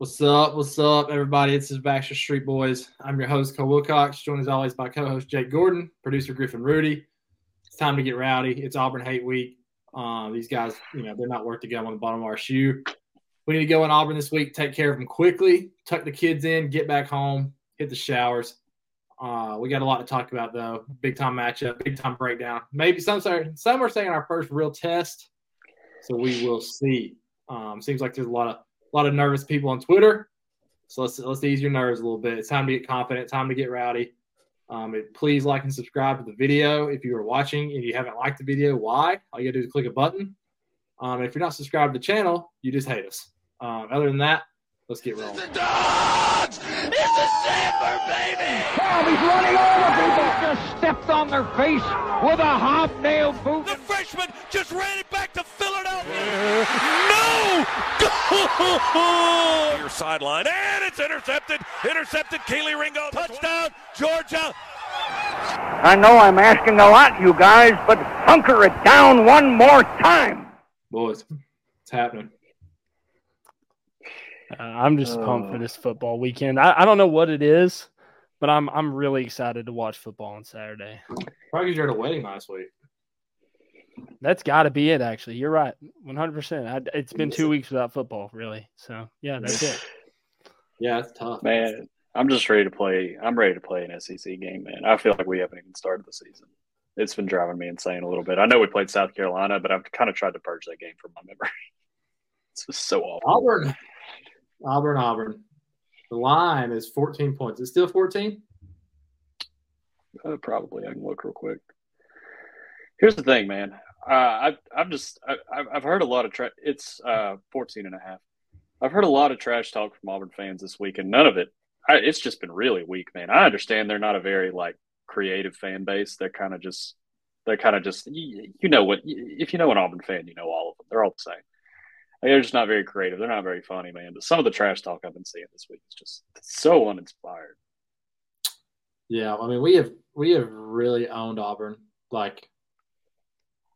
What's up? What's up, everybody? This is Baxter Street Boys. I'm your host, Cole Wilcox, joined as always by co-host Jake Gordon, producer Griffin Rudy. It's time to get rowdy. It's Auburn Hate Week. Uh, these guys, you know, they're not worth the gum on the bottom of our shoe. We need to go in Auburn this week, take care of them quickly, tuck the kids in, get back home, hit the showers. Uh, we got a lot to talk about though. Big time matchup, big time breakdown. Maybe some some are saying our first real test, so we will see. Um, seems like there's a lot of a lot of nervous people on Twitter. So let's let's ease your nerves a little bit. It's time to get confident. Time to get rowdy. Um, it, please like and subscribe to the video if you are watching and you haven't liked the video. Why? All you gotta do is click a button. Um, if you're not subscribed to the channel, you just hate us. Um, other than that, let's get rolling. It's the dogs! It's the Sandler, baby! Oh, he's running over people. Just stepped on their face with a hobnail boot. The freshman just ran it back to Philadelphia. No! Goal! Your sideline, and it's intercepted. Intercepted. Kelee Ringo. Touchdown, Georgia. I know I'm asking a lot, you guys, but hunker it down one more time. Boys, it's happening. Uh, I'm just pumped for this football weekend. I, I don't know what it is, but I'm I'm really excited to watch football on Saturday. Probably because you're at a wedding last week. That's got to be it. Actually, you're right, 100. percent It's been two weeks without football, really. So yeah, that's it. Yeah, it's tough. Man, I'm just ready to play. I'm ready to play an SEC game, man. I feel like we haven't even started the season. It's been driving me insane a little bit. I know we played South Carolina, but I've kind of tried to purge that game from my memory. It's just so awful. Auburn, Auburn, Auburn. The line is 14 points. It's still 14. Uh, probably. I can look real quick. Here's the thing, man. Uh, I, I've just I, I've- I've heard a lot of tra- it's uh 14 and a half. I've heard a lot of trash talk from Auburn fans this week, and none of it. I, it's just been really weak, man. I understand they're not a very like creative fan base. They're kind of just they're kind of just you, you know what if you know an Auburn fan, you know all of them. They're all the same. They're just not very creative. They're not very funny, man. But some of the trash talk I've been seeing this week is just so uninspired. Yeah, I mean we have we have really owned Auburn, like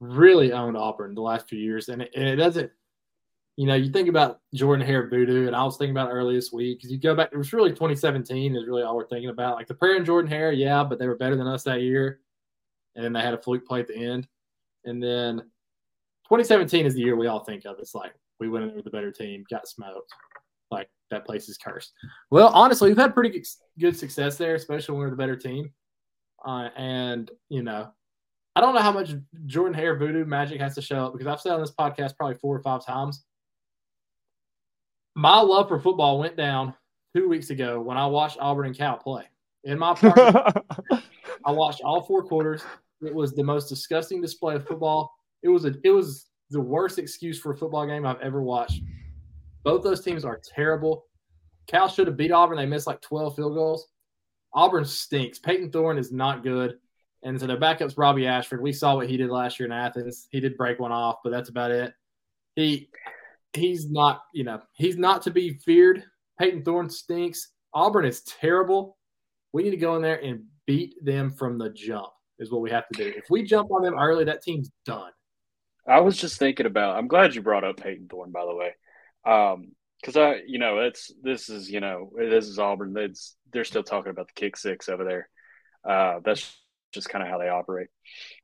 really owned Auburn the last few years, and it, and it doesn't. You know, you think about Jordan Hare voodoo, and I was thinking about earlier this week because you go back. It was really 2017 is really all we're thinking about. Like the prayer and Jordan Hare, yeah, but they were better than us that year, and then they had a fluke play at the end, and then 2017 is the year we all think of. It's like we went in with a better team, got smoked. Like that place is cursed. Well, honestly, we've had pretty good success there, especially when we're the better team. Uh, and you know, I don't know how much Jordan Hare voodoo magic has to show up because I've said on this podcast probably four or five times. My love for football went down two weeks ago when I watched Auburn and Cal play in my apartment. I watched all four quarters. It was the most disgusting display of football. It was a it was the worst excuse for a football game I've ever watched. Both those teams are terrible. Cal should have beat Auburn. They missed like 12 field goals. Auburn stinks. Payton Thorne is not good. And so their backup's Robbie Ashford. We saw what he did last year in Athens. He did break one off, but that's about it. He he's not, you know, he's not to be feared. Payton Thorne stinks. Auburn is terrible. We need to go in there and beat them from the jump, is what we have to do. If we jump on them early, that team's done. I was just thinking about. I'm glad you brought up Payton Thorne, by the way, because I, you know, it's this is you know this is Auburn. It's they're still talking about the kick six over there. Uh, that's just kind of how they operate.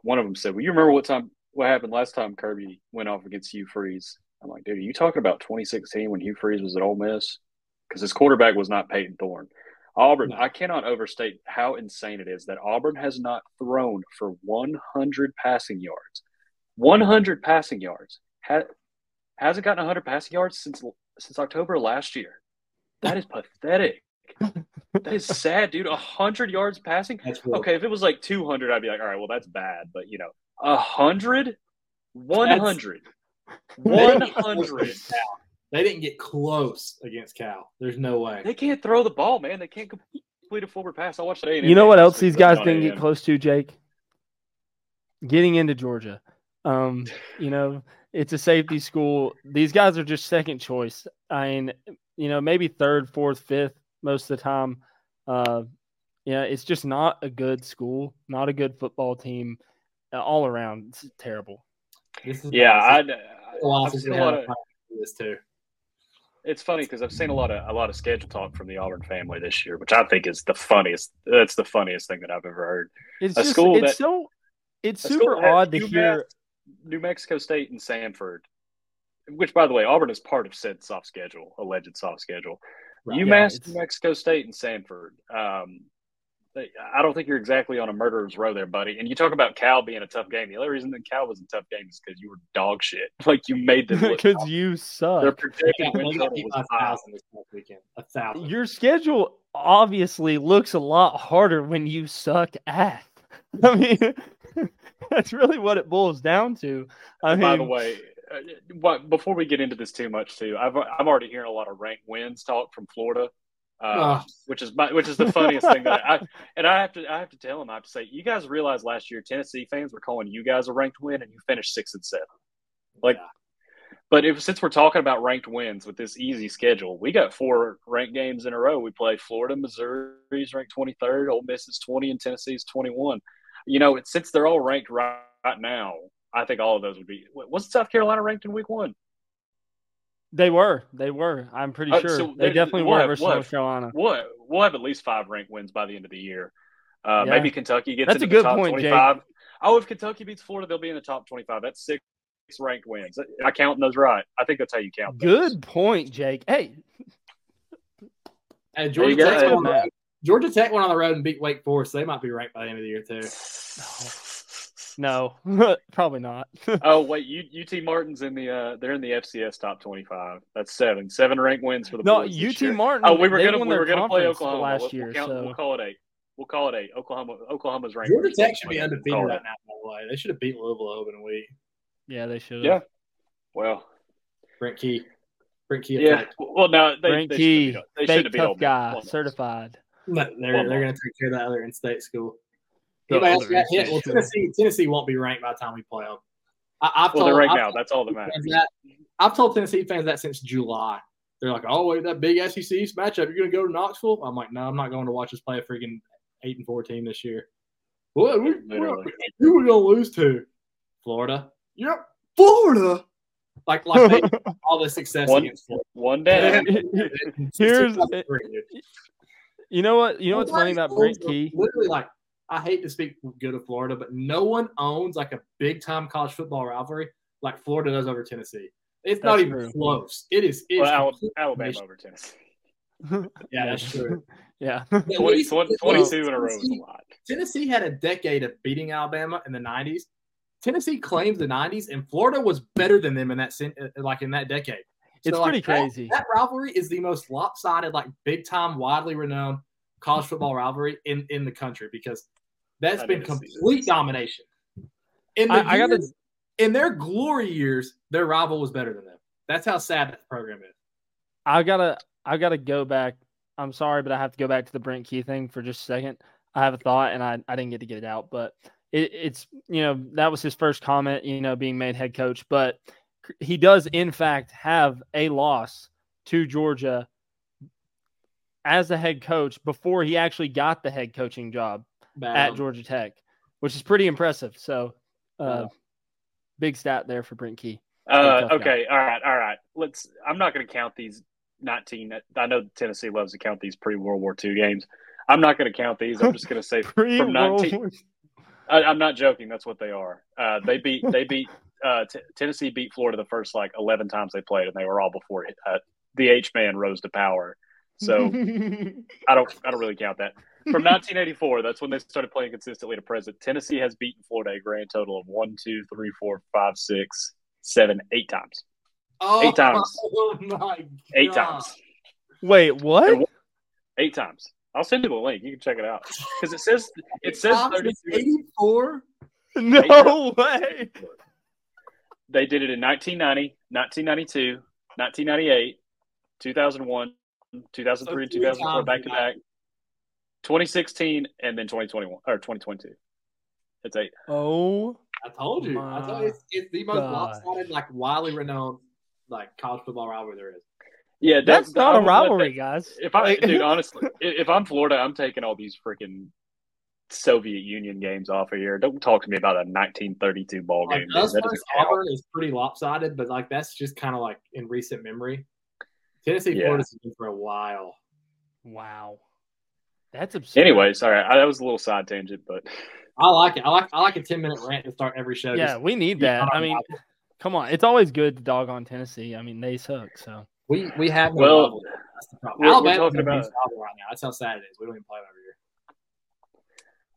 One of them said, "Well, you remember what time what happened last time Kirby went off against Hugh Freeze?" I'm like, "Dude, are you talking about 2016 when Hugh Freeze was at Ole Miss?" Because his quarterback was not Payton Thorne. Auburn, I cannot overstate how insane it is that Auburn has not thrown for 100 passing yards. 100 passing yards. Ha- hasn't gotten 100 passing yards since since October last year. That is pathetic. that is sad, dude. 100 yards passing. That's horrible. Okay, if it was like 200, I'd be like, all right, well, that's bad. But you know, 100, 100, They didn't get close 100. against Cal. They didn't get close against Cal. There's no way. They can't throw the ball, man. They can't complete a forward pass. I watched that. you know what else these guys didn't get close to, Jake? Getting into Georgia. Um, you know, it's a safety school. These guys are just second choice. I mean, you know, maybe third, fourth, fifth most of the time. Uh, yeah, it's just not a good school, not a good football team, uh, all around. It's terrible. This is Yeah, I, I've I've seen a lot of this too. it's funny because I've seen a lot of a lot of schedule talk from the Auburn family this year, which I think is the funniest. That's the funniest thing that I've ever heard. It's A just school it's that- so it's super school that had odd to UMass, hear. New Mexico State and Samford, which by the way, Auburn is part of said soft schedule, alleged soft schedule. Right. UMass, it's- New Mexico State, and Samford. Um, I don't think you're exactly on a murderer's row there, buddy. And you talk about Cal being a tough game. The only reason that Cal was a tough game is because you were dog shit. Like you made them. Because you suck. projected Yeah, win they got total beat was a thousand this weekend. A thousand. Your schedule obviously looks a lot harder when you suck ass. I mean, that's really what it boils down to. I mean, By the way, what, before we get into this too much, too, I've I'm already hearing a lot of ranked wins talk from Florida, uh, Ugh. which is my, which is the funniest thing that I and I have to I have to tell them I have to say you guys realize last year Tennessee fans were calling you guys a ranked win and you finished six and seven. Like, Yeah. but if since we're talking about ranked wins with this easy schedule, we got four ranked games in a row. We play Florida, Missouri's ranked twenty third, Ole Miss is twenty, and Tennessee's twenty one. You know, it's- since they're all ranked right, right now, I think all of those would be. Wasn't South Carolina ranked in week one? they were. They were. I'm pretty Uh, sure so they they- definitely we'll were have- versus we'll North have- Carolina. We'll, we'll have at least five ranked wins by the end of the year. Uh, Yeah. Maybe Kentucky gets That's into a the good top point, Jake. Oh, if Kentucky beats Florida, they'll be in the top 25. That's six ranked wins. I count those right. I think that's how you count those. Good point, Jake. Hey, Hey, There Georgia you go. Tech, went on the road- Georgia Tech went on the road and beat Wake Forest. They might be ranked by the end of the year too. no, probably not. Oh wait, U, UT Martin's in the uh, they're in the FCS top twenty five. That's seven, seven ranked wins for the no, boys this UT year. Martin. Oh, we were gonna won we were gonna play Oklahoma last we'll, year. We'll, count, so we'll call it eight. We'll call it eight. Oklahoma Oklahoma's ranked. Georgia. Tech should be We'll undefeated right now. By the way, they should have beat Louisville open a week. yeah, they should. Yeah. Well, Brent Key, Brent Key. yeah. effect. Well, no, they, Brent they Key. Should have beat, they should have beat tough guy, certified. But they're they're going to take care of that other in-state school. The Anybody else got hit? Well. Tennessee Tennessee won't be ranked by the time we play them. I, I've Well, told they're ranked I've now. told That's all that matters. that- I've told Tennessee fans that since July. They're like, "Oh, wait, that big SEC East matchup. You're going to go to Knoxville?" I'm like, "No, I'm not going to watch us play a freaking eight and four team this year." What? We, Literally. who are we going to lose to? Florida. Yep, Florida. Like, like they, all the success One- against Florida. One day. Here's- you know what? You know what's funny about Brent owns a- Key? Literally, like I hate to speak good of Florida, but no one owns like a big time college football rivalry like Florida does over Tennessee. It's not even true. close. It is. It's Well, Al- complete Alabama nation. over Tennessee. Yeah, that's true. Yeah. 20, 20, 22 in a row is a lot. Tennessee had a decade of beating Alabama in the '90s. Tennessee claims the '90s, and Florida was better than them in that sen- uh, like in that decade. It's like, pretty that- crazy. That, rivalry is the most lopsided, like big time, widely renowned college football rivalry in in the country because that's I been need to see complete domination. In the I- I gotta- in their glory years, their rival was better than them. That's how sad that program is. I gotta I gotta go back. I'm sorry, but I have to go back to the Brent Key thing for just a second. I have a thought and I, I didn't get to get it out, but it, it's you know, that was his first comment, you know, being made head coach. But he does in fact have a loss to Georgia as a head coach before he actually got the head coaching job At Georgia Tech, which is pretty impressive. So uh big stat there for Brent Key. Uh, tough guy. okay, all right, all right. Let's. I'm not going to count these 19. I know Tennessee loves to count these pre World War II games. I'm not going to count these. I'm just going to say Pre from 19. World I, I'm not joking. That's what they are. Uh, they beat. They beat. Uh, T- Tennessee beat Florida the first like 11 times they played, and they were all before uh, the H man rose to power. So I don't. I don't really count that. From 1984, that's when they started playing consistently to present. Tennessee has beaten Florida a grand total of one, two, three, four, five, six, seven, eight times. Oh, Eight times. Oh my God. Eight times. Wait, what? Eight times. I'll send you the link. You can check it out because it says it says Times is 32. 84. No way. They did it in 1990, 1992, 1998, 2001, 2003, So 2004, back to back, 2016, and then 2021 or 2022. It's eight. Oh, I told you. I told you. It's, it's the most gosh. lopsided, like widely renowned, like college football rivalry there is. Yeah, that- that's not a rivalry, that- guys. If I, Like- dude, honestly, if I'm Florida, I'm taking all these freaking Soviet Union games off of here. Don't talk to me about a 1932 ball Like game. dude. us That versus doesn't. Auburn is pretty lopsided, but like that's just kind of like in recent memory. Tennessee, Yeah. Florida's been for a while. Wow. That's absurd. Anyway, sorry, I, that was a little side tangent, but I like it. I like I like a ten minute rant to start every show. Yeah, we need that. I mean, not- come on. It's always good to dog on Tennessee. I mean, they suck. So we we have no Well, rivalry. That's the problem. we're- we're Alabama's talking talking about- about right now. That's how sad it is. We don't even play them every year.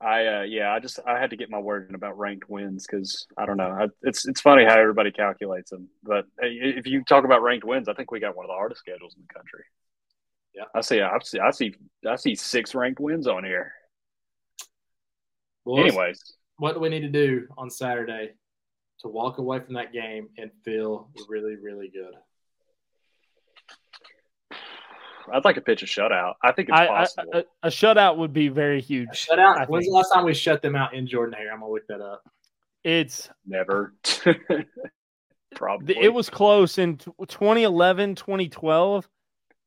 I uh, yeah, I just I had to get my word in about ranked wins because I don't know. I, it's it's funny how everybody calculates them, but uh, if you talk about ranked wins, I think we got one of the hardest schedules in the country. Yeah. I see. I see. I see. I see six ranked wins on here. Well, Anyways, what do we need to do on Saturday to walk away from that game and feel really, really good? I'd like to pitch a shutout. I think it's I, I, possible. a, a shutout would be very huge. A shutout. I When's think. the last time we shut them out in Jordan Hare? I'm gonna look that up. It's Never. Probably. it was close in 2011, 2012.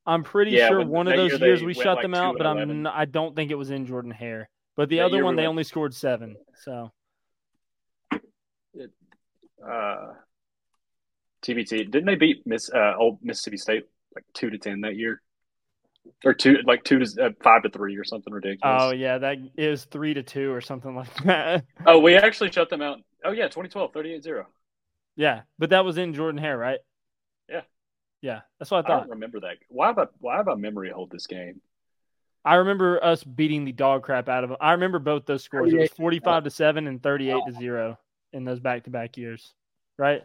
I'm pretty Yeah, sure one of those year years we shut like them out, but I'm 11. n- I don't think it was in Jordan Hare. But the That other one we they went- only scored seven. So uh, TBT. Didn't they beat Miss uh, old Mississippi State like two to ten that year, or two like two to uh, five to three or something ridiculous? oh yeah, that is three to two or something like that. Oh, we actually shut them out. Oh yeah, 2012, 38-0. yeah, but that was in Jordan Hare, right? Yeah. Yeah, that's what I I thought. don't remember that. Why have I why have I memory hold this game? I remember us beating the dog crap out of them. I remember both those scores. It was forty-five to seven and thirty-eight to zero in those back-to-back years, right?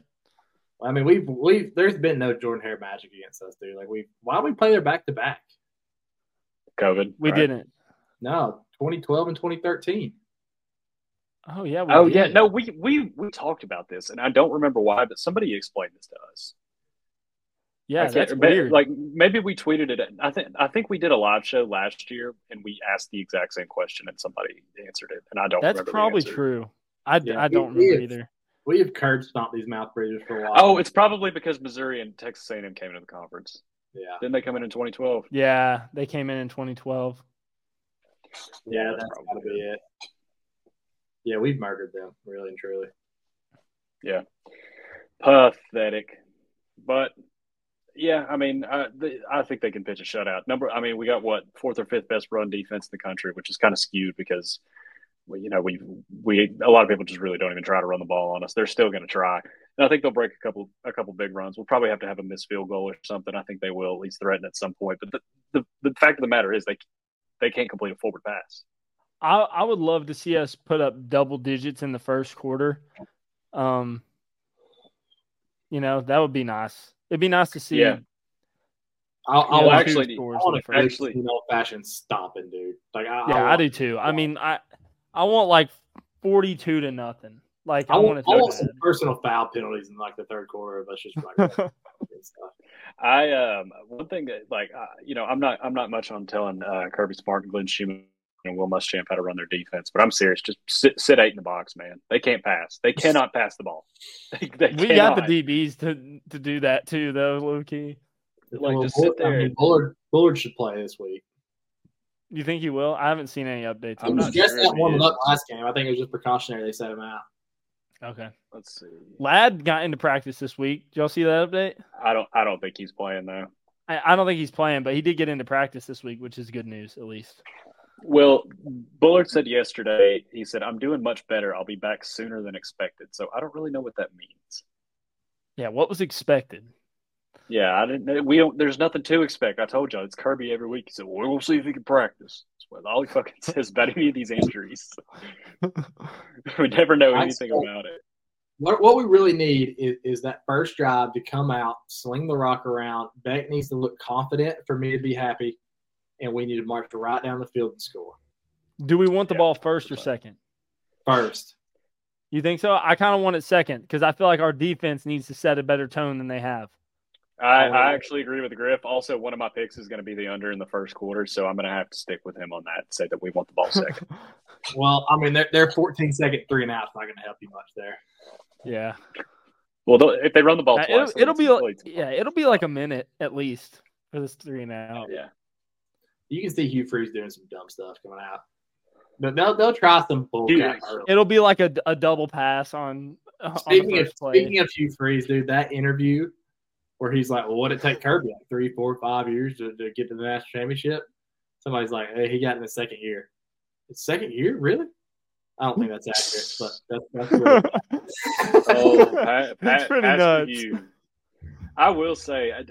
I mean, we've we've there's been no Jordan Hare magic against us, dude. Like we, why don't we play their back to back? COVID. We right? didn't. No, 2012 and 2013. Oh yeah. We Oh yeah, no, we we we talked about this, and I don't remember why, but somebody explained this to us. I Yeah, that's ma- weird. Like maybe we tweeted it. I think I think we did a live show last year, and we asked the exact same question, and somebody answered it, and I don't. that's remember probably answer. true. I, Yeah, I don't it remember either. We have curb stomped these mouth breathers for a while. Oh, it's probably because Missouri and Texas A&M came into the conference. yeah, Didn't they come in in 2012? Yeah, they came in in 2012. yeah, that's that's probably got to be it. Yeah, we've murdered them, really and truly. Yeah. Pathetic, but yeah, I mean, I, I think they can pitch a shutout. Number, I mean, we got what fourth or fifth best run defense in the country, which is kind of skewed because we, you know, we we a lot of people just really don't even try to run the ball on us. They're still going to try, and I think they'll break a couple a couple big runs. We'll probably have to have a missed field goal or something. I think they will at least threaten at some point. But the the, the fact of the matter is they they can't complete a forward pass. I I would love to see us put up double digits in the first quarter. Um, you know that would be nice. It'd be nice to see. Yeah. I'll, you I'll know, Well, watch two actually- scores I in want to actually- actually old fashioned stomping, dude. Like I, yeah, I, want, do too. I mean, I I want like 42 to nothing. Like I I, want, want I want so some personal foul penalties in like the third quarter of us just like stuff. I um one thing that like uh, you know I'm not I'm not much on telling uh, Kirby Smart and Glenn Schumann and Will Muschamp how to run their defense, but I'm serious. Just sit sit eight in the box, man. They can't pass. They cannot pass the ball. They, they we got the DBs to to do that too, though, low key. Like, Well, just sit Bullard- I there mean, Bullard, Bullard should play this week. You think he will? I haven't seen any updates. I'm on was not that. just sure that one he up last game. I think it was just precautionary. They set him out. Okay. Let's see. Ladd got into practice this week. Did y'all see that update? I don't I don't think he's playing though. I, I don't think he's playing, but he did get into practice this week, which is good news at least. Well, Bullard said yesterday. He said, "I'm doing much better. I'll be back sooner than expected." So I don't really know what that means. Yeah, what was expected? Yeah, I didn't. We don't. There's nothing to expect. I told y'all it's Kirby every week. He said, "Well, we'll see if he can practice." That's what all he fucking says about any of these injuries. we never know anything expect- about it. What, what we really need is, is that first drive to come out, sling the rock around. Beck needs to look confident for me to be happy, and we need to march right down the field and score Do we want the Yeah, ball first or second? first. You think so? I kind of want it second because I feel like our defense needs to set a better tone than they have. I, I actually agree with the Griff. Also, one of my picks is going to be the under in the first quarter, so I'm going to have to stick with him on that. Say that we want the ball second. Well, I mean, their, their 14 second three and out's not going to help you much there. yeah, well, if they run the ball twice, it'll, it'll be then like, yeah, it'll be like a minute at least for this three and out. yeah. You can see Hugh Freeze doing some dumb stuff coming out. But they'll, they'll try some bull Dude. It'll be like a, a double pass on, uh, on the Speaking of play. speaking of Hugh Freeze, dude, that interview where he's like, well, what did it take Kirby like three, four, five years to, to get to the national championship? Somebody's like, hey, he got in the second year. The second year, really? I don't think that's accurate, but that's, that's what Oh, Pat, That's pretty Pat nuts. Hugh. I will say, I,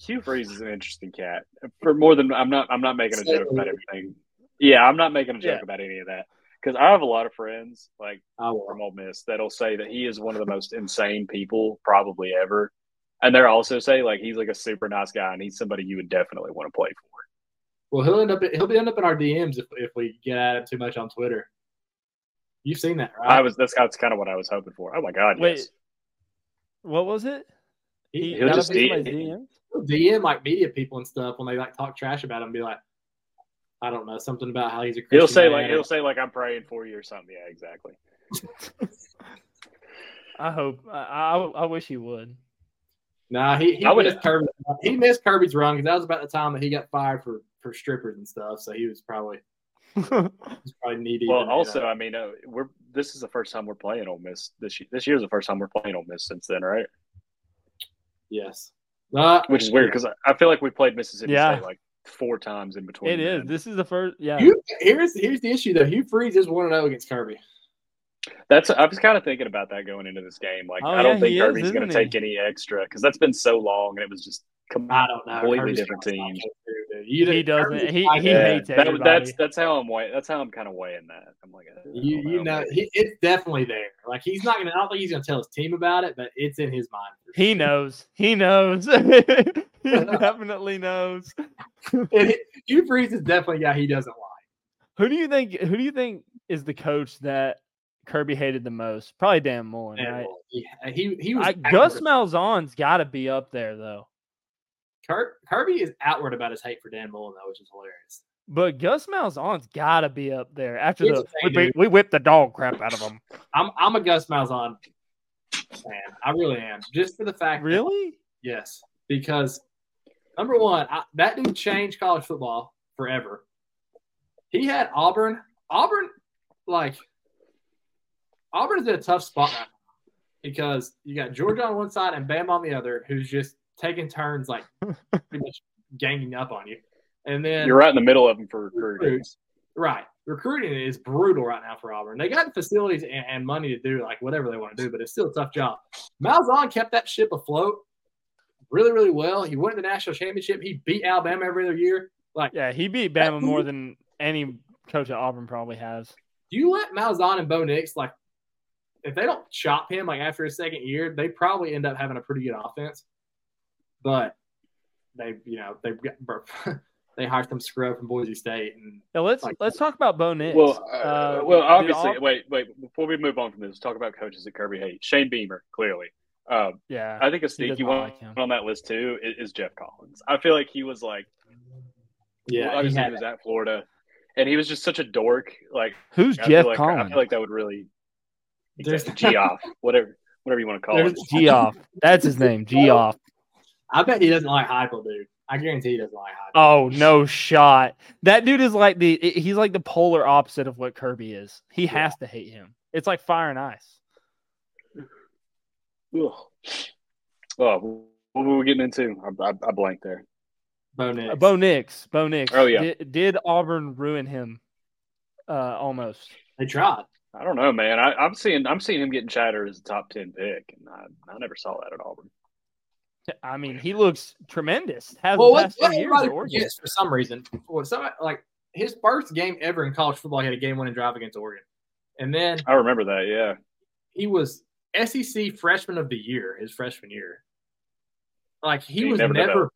Hugh Freeze is an interesting cat. For more than I'm not, I'm not making a joke about everything. Yeah, I'm not making a joke Yeah. about any of that because I have a lot of friends like I from Ole Miss that'll say that he is one of the most insane people probably ever, and they're also say like he's like a super nice guy and he's somebody you would definitely want to play for. Well, he'll end up he'll be end up in our DMs if, if we get at him too much on Twitter. You've seen that, right? I was that's, that's kind of what I was hoping for. Oh my god, Wait, yes. what was it? he, he'll got just up in D- somebody's DMs? he'll DM like media people and stuff when they like talk trash about him, be like, I don't know, something about how he's a Christian He'll say man like he'll say like I'm praying for you or something. Yeah, exactly. I hope. I, I, I wish he would. Nah, he, he I would- missed Kirby. He missed Kirby's run because that was about the time that he got fired for, for strippers and stuff. So he was probably he was probably knee deep. Well, in also, you know. I mean, uh, we're this is the first time we're playing Ole Miss this year. This year's the first time we're playing Ole Miss since then, right? yes, uh, Which is weird because I, I feel like we played Mississippi Yeah. State like four times in between. it is. This is the first. Yeah. Hugh, here's here's the issue though. Hugh Freeze is one zero against Kirby. That's I was kind of thinking about that going into this game. Like, Oh, I don't yeah, think Kirby's going to take any extra because that's been so long and it was just com- I don't know. completely different gonna teams. dude. He doesn't. Kirby's He he that. hates that- everybody. that's that's how I'm weighing. That's how I'm kind of weighing that. I'm like, I don't You you know he, it's definitely there. Like he's not gonna. I don't think he's gonna tell his team about it, but it's in his mind. for He knows. He knows. he definitely knows. And it- Hugh Freeze is definitely a guy he doesn't like. Who do you think? Who do you think is the coach that Kirby hated the most? Probably Dan Mullen, And, right? well, he, he he was I, Gus Malzahn's got to be up there though. Kir- Kirby is outward about his hate for Dan Mullen though, which is hilarious. But Gus Malzahn's got to be up there after the, we, we, dude. we whipped the dog crap out of him. I'm I'm a Gus Malzahn fan. I really am. Just for the fact, that- Really? yes, because number one, I, that dude changed college football forever. He had Auburn. Auburn, like Auburn's in a tough spot now because you got Georgia on one side and Bam on the other, who's just taking turns, like pretty much ganging up on you. And then You're right in the middle of them for recruiting. recruits. Right. Recruiting is brutal right now for Auburn. They got the facilities and, and money to do like whatever they want to do, but it's still a tough job. Malzahn kept that ship afloat really, really well. He won the national championship. He beat Alabama every other year. Like, Yeah, he beat Bama more than any coach at Auburn probably has. do you let Malzahn and Bo Nix like if they don't chop him like after his second year, they probably end up having a pretty good offense. But they, you know, they've got they hired some scrub from Boise State and Now let's Like- let's talk about Bo Nix. Well, uh, Uh, well, obviously, Aub- wait, wait. Before we move on from this, talk about coaches that Kirby hates. Shane Beamer, clearly. Uh, yeah, I think a sneaky one like on that list too is, is Geoff Collins. I feel like he was like, yeah, well, obviously he, had was at Florida, and he was just such a dork. Like, who's I Geoff like, Collins? I feel like that would really There's- exactly, Geoff, whatever, whatever you want to call There's- it. Geoff. That's his name. Geoff. I bet he doesn't like Heupel, dude. I guarantee he doesn't like Heupel. Oh no shot! That dude is like the he's like the polar opposite of what Kirby is. He has to hate him. It's like fire and ice. Ugh. Oh, what were we getting into? I, I, I blanked there. Bo Nix. Uh, Bo Nix. Bo Nix. Oh, yeah. Did, did Auburn ruin him? Uh, almost. They tried. I don't know, man. I, I'm seeing I'm seeing him getting chattered as a top ten pick, and I, I never saw that at Auburn. I mean, he looks tremendous. Has Well, the what, past what years everybody at forgets for some reason, well, some like his first game ever in college football, he had a game-winning drive against Oregon, and then I remember that. Yeah, he was SEC Freshman of the Year his freshman year. Like he, He was never never, bad.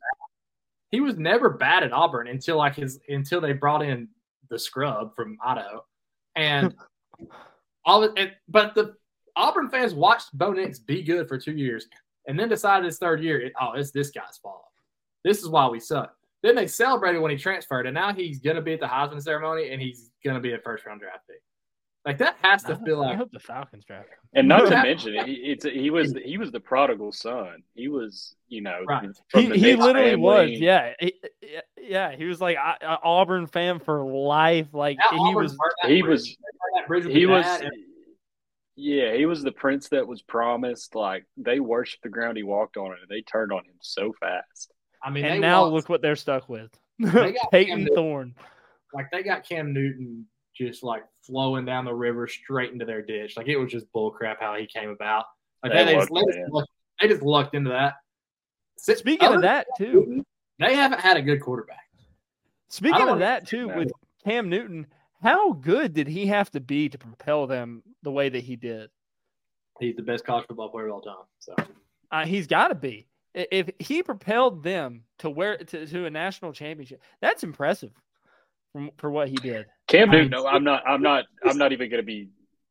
he was never bad at Auburn until like his until they brought in the scrub from Idaho, and all it, and, but the Auburn fans watched Bo Nix be good for two years, and then decided his third year, it, oh, it's this guy's fault. This is why we suck. Then they celebrated when he transferred, and now he's gonna be at the Heisman ceremony, and he's gonna be a first round draft pick. Like that has to I, feel I like hope the Falcons draft him. and not to mention, he, it's he was he was the prodigal son. He was, you know, Right. from He, the he literally family. was. Yeah. He, yeah. He was like a, a Auburn fan for life. Like that he Auburn was. he was- They burned that bridge with He was. Dad, and Yeah, he was the prince that was promised. Like they worshipped the ground he walked on, and they turned on him so fast. I mean, and now walked- look what they're stuck with. They got Payton Cam- Thorne. like they got Cam Newton just like flowing down the river straight into their ditch. Like it was just bull crap how he came about. Like They they, just, lucked, they, just lucked, they just lucked into that. Si- Speaking other of that too, they haven't had a good quarterback. speaking of that too, that. with Cam Newton, how good did he have to be to propel them the way that he did? He's the best college football player of all time. So Uh, he's got to be. If he propelled them to where to, to a national championship, that's impressive from, for what he did. Cam Newton. No, I'm not. I'm not. I'm not even going to be.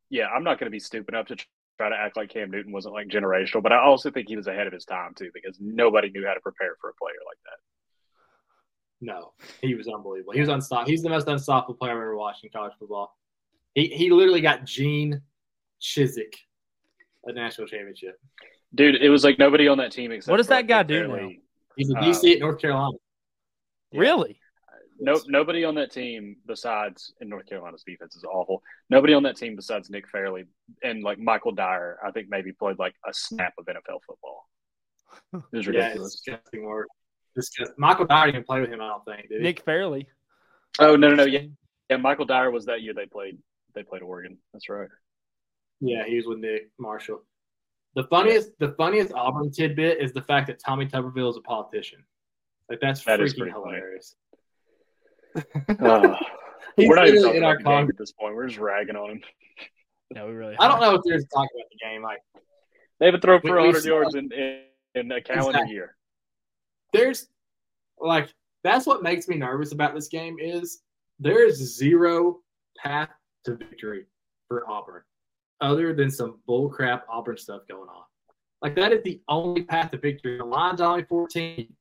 Yeah, I'm not going to be stupid enough to try to act like Cam Newton wasn't like generational. But I also think he was ahead of his time too, because nobody knew how to prepare for a player like that. No, he was unbelievable. He was unstoppable. He's the most unstoppable player I've ever watched in college football. He he literally got Gene Chizik a national championship. Dude, it was like nobody on that team except. What does that guy do Fairley. He's a Uh, at North Carolina. Yeah. Really? No, nobody on that team besides in North Carolina's defense is awful. Nobody on that team besides Nick Fairley and like Michael Dyer, I think maybe played like a snap of NFL football. It was Yeah, ridiculous. it's disgusting work. Michael Dyer didn't play with him. I don't think. Did? Nick Fairley. oh no, no, no, yeah, yeah. Michael Dyer was that year they played. They played Oregon. That's right. Yeah, he was with Nick Marshall. The funniest, the funniest Auburn tidbit is the fact that Tommy Tuberville is a politician. Like that's That is freaking pretty hilarious. Uh, we're not even talking in our about the game at this point. We're just ragging on him. No, we really. I don't know if there's talk about the game. Like They haven't thrown We- for we 100 yards in, in, in a calendar Exactly. year. There's like that's what makes me nervous about this game is there is zero path to victory for Auburn other than some bullcrap Auburn stuff going on. Like that is the only path to victory. The line's only 14.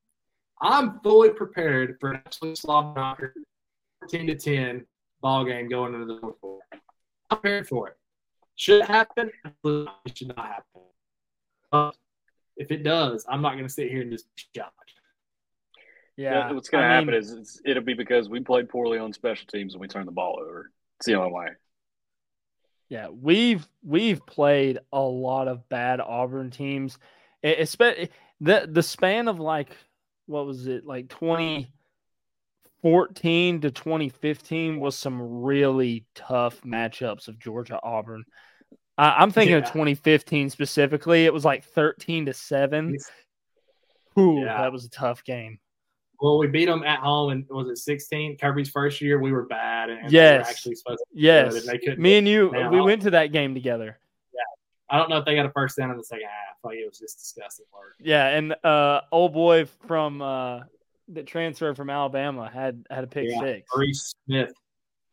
I'm fully prepared for an absolute slobber knocker, 14 to 10 ball game going into the fourth quarter. I'm prepared for it. Should it happen? It should not happen. But if it does, I'm not going to sit here and just shout. Yeah. What's going to happen mean, is it's, it'll be because we played poorly on special teams and we turned the ball over. It's the only way. Yeah, we've we've played a lot of bad Auburn teams. Especially the the span of like what was it like 2014 to 2015 was some really tough matchups of Georgia Auburn. I, I'm thinking of 2015 specifically. It was like 13 to seven. Ooh, Yeah. that was a tough game. Well, we beat them at home, and was it 16? Kirby's first year, we were bad, and we Yes. were actually supposed. To, Yes, and they couldn't- me and you, we went to that game together. Yeah, I don't know if they got a first down in the second half. Like it was just disgusting work. Yeah, and uh old boy from uh that transferred from Alabama had had a pick Yeah, six. Maurice Smith.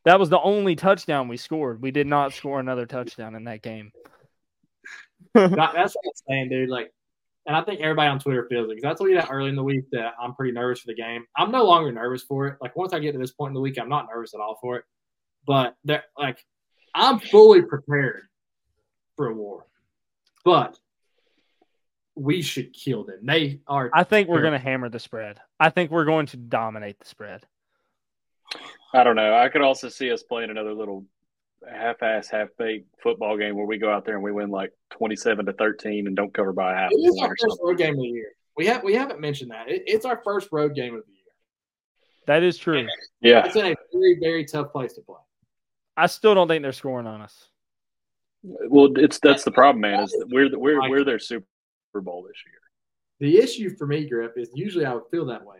That was the only touchdown we scored. We did not score another touchdown in that game. That- that's what I'm saying, dude. Like, and I think everybody on Twitter feels it because I told you that early in the week that I'm pretty nervous for the game. I'm no longer nervous for it. Like once I get to this point in the week, I'm not nervous at all for it. But that, like, I'm fully prepared for a war. But we should kill them. They are. I think we're going to hammer the spread. I think we're going to dominate the spread. I don't know. I could also see us playing another little half-ass, half-baked football game where we go out there and we win like twenty-seven to thirteen and don't cover by a half It is point our first something. road game of the year. We have we haven't mentioned that. It, it's our first road game of the year. That is true. Yeah, It's in a very very tough place to play. I still don't think they're scoring on us. well, it's that's the problem, man. Is that we're we're we're their Super Bowl this year. The issue for me, Griff, is usually I would feel that way,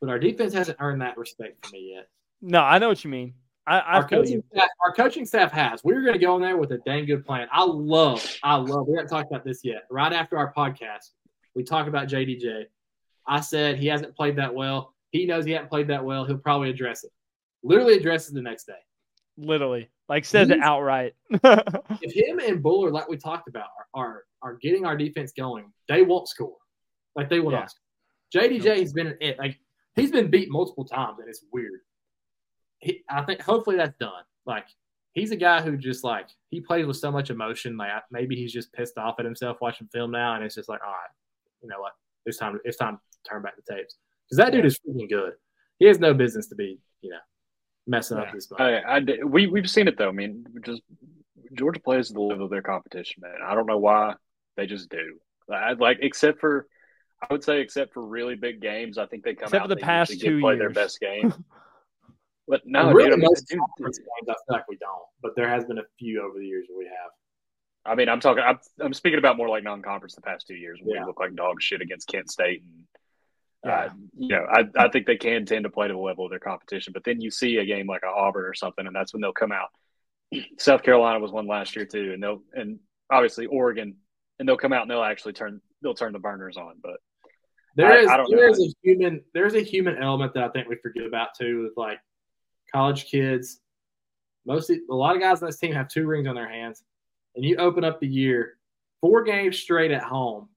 but our defense hasn't earned that respect for me yet. No, I know what you mean. I, I Our coaching, staff, our coaching staff has. We're going to go in there with a dang good plan. I love, I love. We haven't talked about this yet. Right after our podcast, we talk about JDJ. I said he hasn't played that well. He knows he hasn't played that well. He'll probably address it. Literally address it the next day. Literally, like says it outright. if him and Bullard, like we talked about, are are, are getting our defense going, they won't score. Like they will Yeah. not. Score. JDJ has been an it. Like he's been beat multiple times, and it's weird. He, I think hopefully that's done. Like he's a guy who just like he plays with so much emotion. Like maybe he's just pissed off at himself watching film now, and it's just like, all right, you know what? It's time. It's time to turn back the tapes because that dude is freaking good. He has no business to be, you know, messing up Yeah. this much. I, I we we've seen it though. I mean, just Georgia plays the level of their competition, man. I don't know why they just do. I, like except for, I would say except for really big games, I think they come Except out for the past usually two play their best game. But no, really, dude, I mean, most dude, games, I feel like we don't, but there has been a few over the years that we have. I mean, I'm talking. I'm, I'm speaking about more like non-conference the past two years when Yeah. we look like dog shit against Kent State, and Yeah. uh, you know, I, I think they can tend to play to the level of their competition. But then you see a game like a Auburn or something, and that's when they'll come out. South Carolina was one last year too, and they'll and obviously Oregon, and they'll come out and they'll actually turn they'll turn the burners on. But There I- is I there is a human there's a human element that I think we forget about too with like college kids. Mostly a lot of guys on this team have two rings on their hands. And you open up the year four games straight at home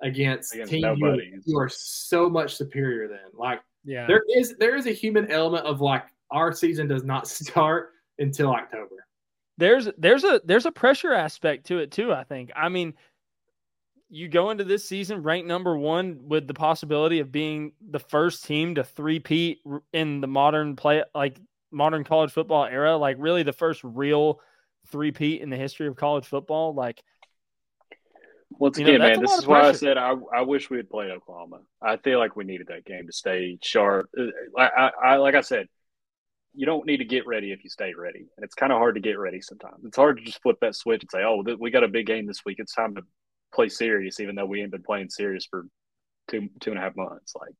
against, Against teams you are, nobody. you are so much superior than. Like Yeah. there is there is a human element of like our season does not start until October. there's there's a there's a pressure aspect to it too i think i mean you go into this season ranked number one with the possibility of being the first team to three-peat in the modern play like modern college football era like really the first real three-peat in the history of college football like once You know, man, this is why I said I, I wish we had played Oklahoma. I feel like we needed that game to stay sharp. Uh, I, I, I like I said, you don't need to get ready if you stay ready, and it's kind of hard to get ready sometimes. It's hard to just flip that switch and say, "Oh, we got a big game this week. It's time to play serious," even though we ain't been playing serious for two two and a half months. Like,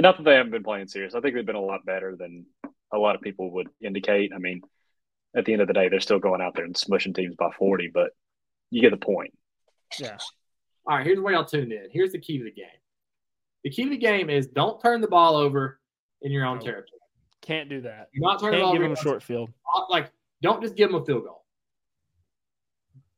not that they haven't been playing serious. I think they've been a lot better than a lot of people would indicate. I mean, at the end of the day, they're still going out there and smushing teams by forty, but you get the point. yeah All right, here's where y'all tuned in. Here's the key to the game. The key to the game is don't turn the ball over in your own No. territory. can't do that Do not turn the ball can't give over. them a short field Like, don't just give them a field goal.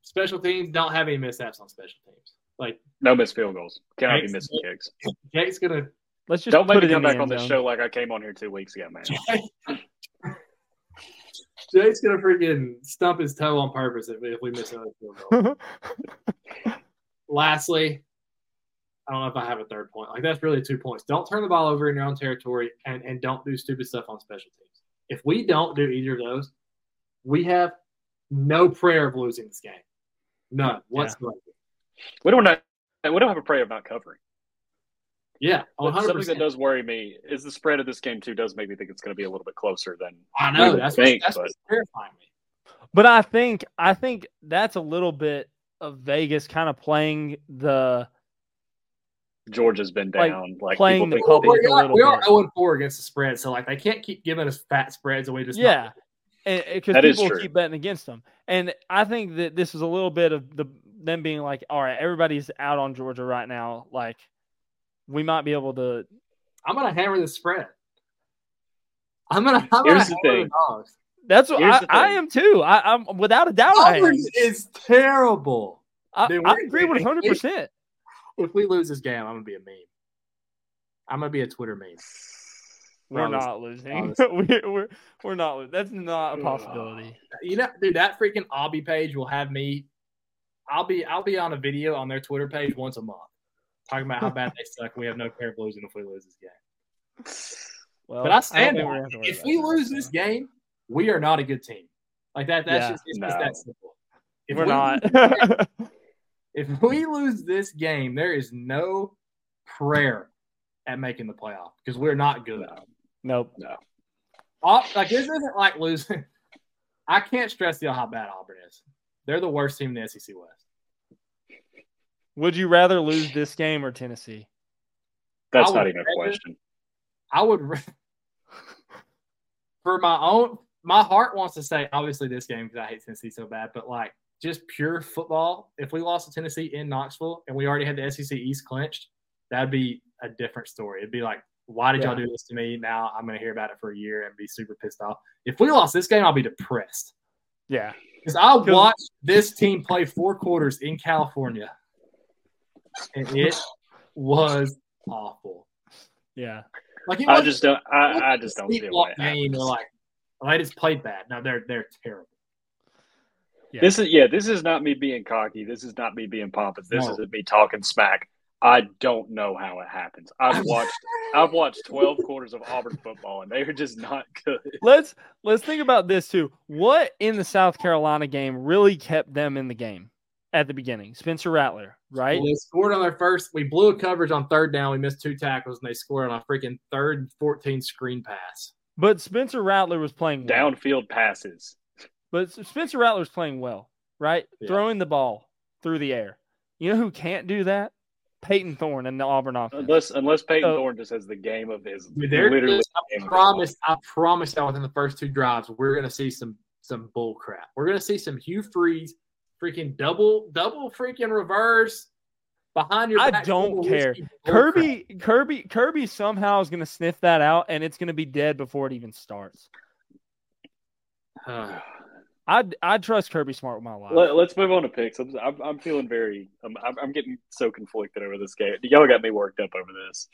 Special teams don't have any mishaps on special teams. Like, No missed field goals. Cannot be missing kicks. Jake's gonna let's just Don't put make me come back on the zone. show like I came on here two weeks ago, man. Jake's gonna freaking stump his toe on purpose if, if we miss another field goal. Lastly, I don't know if I have a third point. Like that's really two points. Don't turn the ball over in your own territory and, and don't do stupid stuff on special teams. If we don't do either of those, we have no prayer of losing this game. None whatsoever. We don't know. We don't have a prayer of not covering. Yeah, But one hundred something that does worry me is the spread of this game too. Does make me think it's going to be a little bit closer than I know that's think, that's but- what's terrifying me. But I think I think that's a little bit of Vegas kind of playing the Georgia's been down. Like, playing the think public a we are, little we are bit. 0 4 against the spread, so like they can't keep giving us fat spreads and we just yeah, because people keep betting against them. And I think that this is a little bit of the them being like, all right, everybody's out on Georgia right now. Like we might be able to. I'm gonna hammer the spread. I'm gonna. I'm gonna Here's the hammer thing. the dogs. That's what I, I am too. I, I'm without a doubt. I. Auburn is terrible. I, Dude, I agree with 100. percent If we lose this game, I'm gonna be a meme. I'm gonna be a Twitter meme. We're Honest- not losing. we're, we're we're not. lo- That's not a possibility. You know, dude, that freaking Obby page will have me. I'll be I'll be on a video on their Twitter page once a month, talking about how bad they suck. We have no care of losing if we lose this game. Well, But I stand think by we're it. gonna have to worry If about we that, lose so. this game, we are not a good team. Like that. That's Yeah, just it's just that simple. If we're we not. If we lose this game, there is no prayer at making the playoff because we're not good. Nope. Au- Like this isn't like losing. I can't stress to you how bad Auburn is. They're the worst team in the SEC West. Would you rather lose this game or Tennessee? That's not even a question. I would, for my own, my heart wants to say obviously this game because I hate Tennessee so bad, but like just pure football. If we lost to Tennessee in Knoxville and we already had the SEC East clinched, that'd be a different story. It'd be like, why did y'all do this to me? Now I'm going to hear about it for a year and be super pissed off. If we lost this game, I'll be depressed Yeah. because I watched this team play four quarters in California, and it was awful. Yeah. Like it I wasn't just don't. it I, wasn't I a just don't see sleepwalk what game. They're like, oh, they just played bad. No, they're they're terrible. Yeah. This is yeah. This is not me being cocky. This is not me being pompous. This No. isn't me talking smack. I don't know how it happens. I've watched I've watched 12 quarters of Auburn football and they are just not good. Let's let's think about this too. What in the South Carolina game really kept them in the game at the beginning? Spencer Rattler, right? Well, they scored on their first. We blew a coverage on third down. We missed two tackles, and they scored on a freaking third and 14 screen pass. But Spencer Rattler was playing well. Downfield passes. But Spencer Rattler was playing well, right? Yeah. Throwing the ball through the air. You know who can't do that? Payton Thorne and the Auburn offense. Unless unless Payton So- Thorne just has the game of his Dude, literally just- I promise. I promise that within the first two drives, we're gonna see some some bull crap. We're gonna see some Hugh Freeze, freaking double double freaking reverse behind your. I back, don't care. whiskey crap. Kirby, Kirby, Kirby somehow is going to sniff that out, and it's going to be dead before it even starts. I I trust Kirby Smart with my life. Let, us move on to picks. I'm, I'm, I'm feeling very. I'm, I'm, I'm getting so conflicted over this game. Y'all got me worked up over this.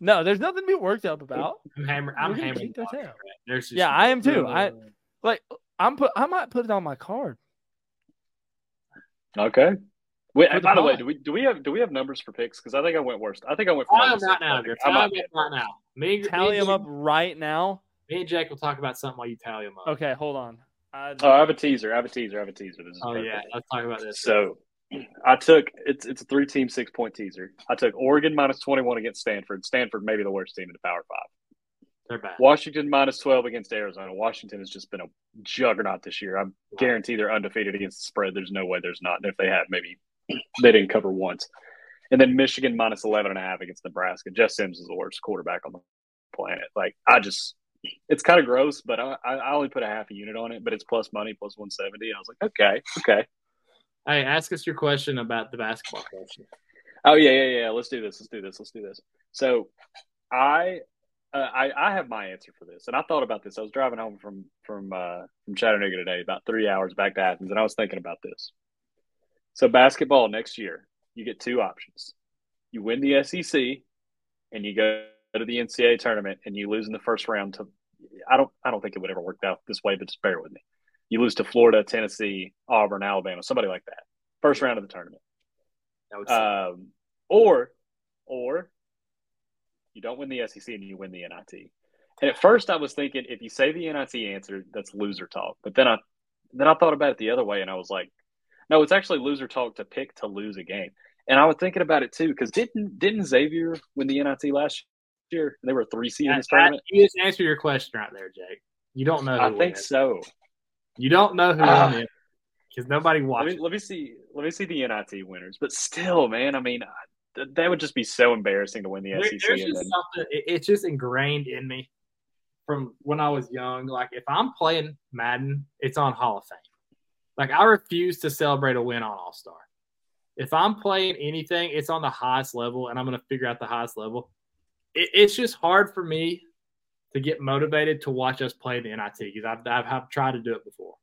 no, there's nothing to be worked up about. I'm hammer. I'm hammering. keep their tail. There's just, Yeah, I am too. I like. I'm put. I might put it on my card. Okay. Wait, For and the by the way, do we do we have do we have numbers for picks? Because I think I went worst. I think I went. For Tally them number right now, I Griff. think might them right now. Me, Tally me them up right now. Me and Jack will talk about something while you tally them up. Okay, hold on. I, Oh, I have a teaser. I have a teaser. I have a teaser. This is Oh perfect. yeah, let's talk about this. So I took it's it's a three team six point teaser. I took Oregon minus twenty one against Stanford. Stanford maybe the worst team in the Power Five. They're bad. Washington minus twelve against Arizona. Washington has just been a juggernaut this year. I guarantee they're undefeated against the spread. There's no way there's not. And if they have, maybe they didn't cover once. And then Michigan minus 11 and a half against Nebraska. Jeff Sims is the worst quarterback on the planet. Like I just, it's kind of gross, but I, I I only put a half a unit on it, but it's plus money, plus 170. I was like, okay, okay. Hey, ask us your question about the basketball question. Oh yeah, yeah, yeah. Let's do this. Let's do this. Let's do this. So, I, uh, I, I have my answer for this, and I thought about this. I was driving home from from uh, from Chattanooga today, about three hours back to Athens, and I was thinking about this. So, basketball next year, you get two options: you win the SEC, and you go to the NCAA tournament, and you lose in the first round to. I don't. I don't think it would ever work out this way, but just bear with me. You lose to Florida, Tennessee, Auburn, Alabama, somebody like that. First round of the tournament. That. Um, or, or you don't win the SEC and you win the NIT. And at first, I was thinking if you say the NIT answer, that's loser talk. But then I, then I thought about it the other way, and I was like, no, it's actually loser talk to pick to lose a game. And I was thinking about it too because didn't didn't Xavier win the NIT last year? They were three seed in this tournament. you just answer your question right there, Jake. You don't know. Who I think so. You don't know who Ah. won because nobody Let watched. me let me see let me see the NIT winners. But still, man, I mean, th- that would just be so embarrassing to win the There- SEC. there's just then, something. it- It's just ingrained in me from when I was young. Like if I'm playing Madden, it's on Hall of Fame. Like I refuse to celebrate a win on All Star. If I'm playing anything, it's on the highest level, and I'm going to figure out the highest level. It, it's just hard for me to get motivated to watch us play the NIT because I've, I've, I've tried to do it before,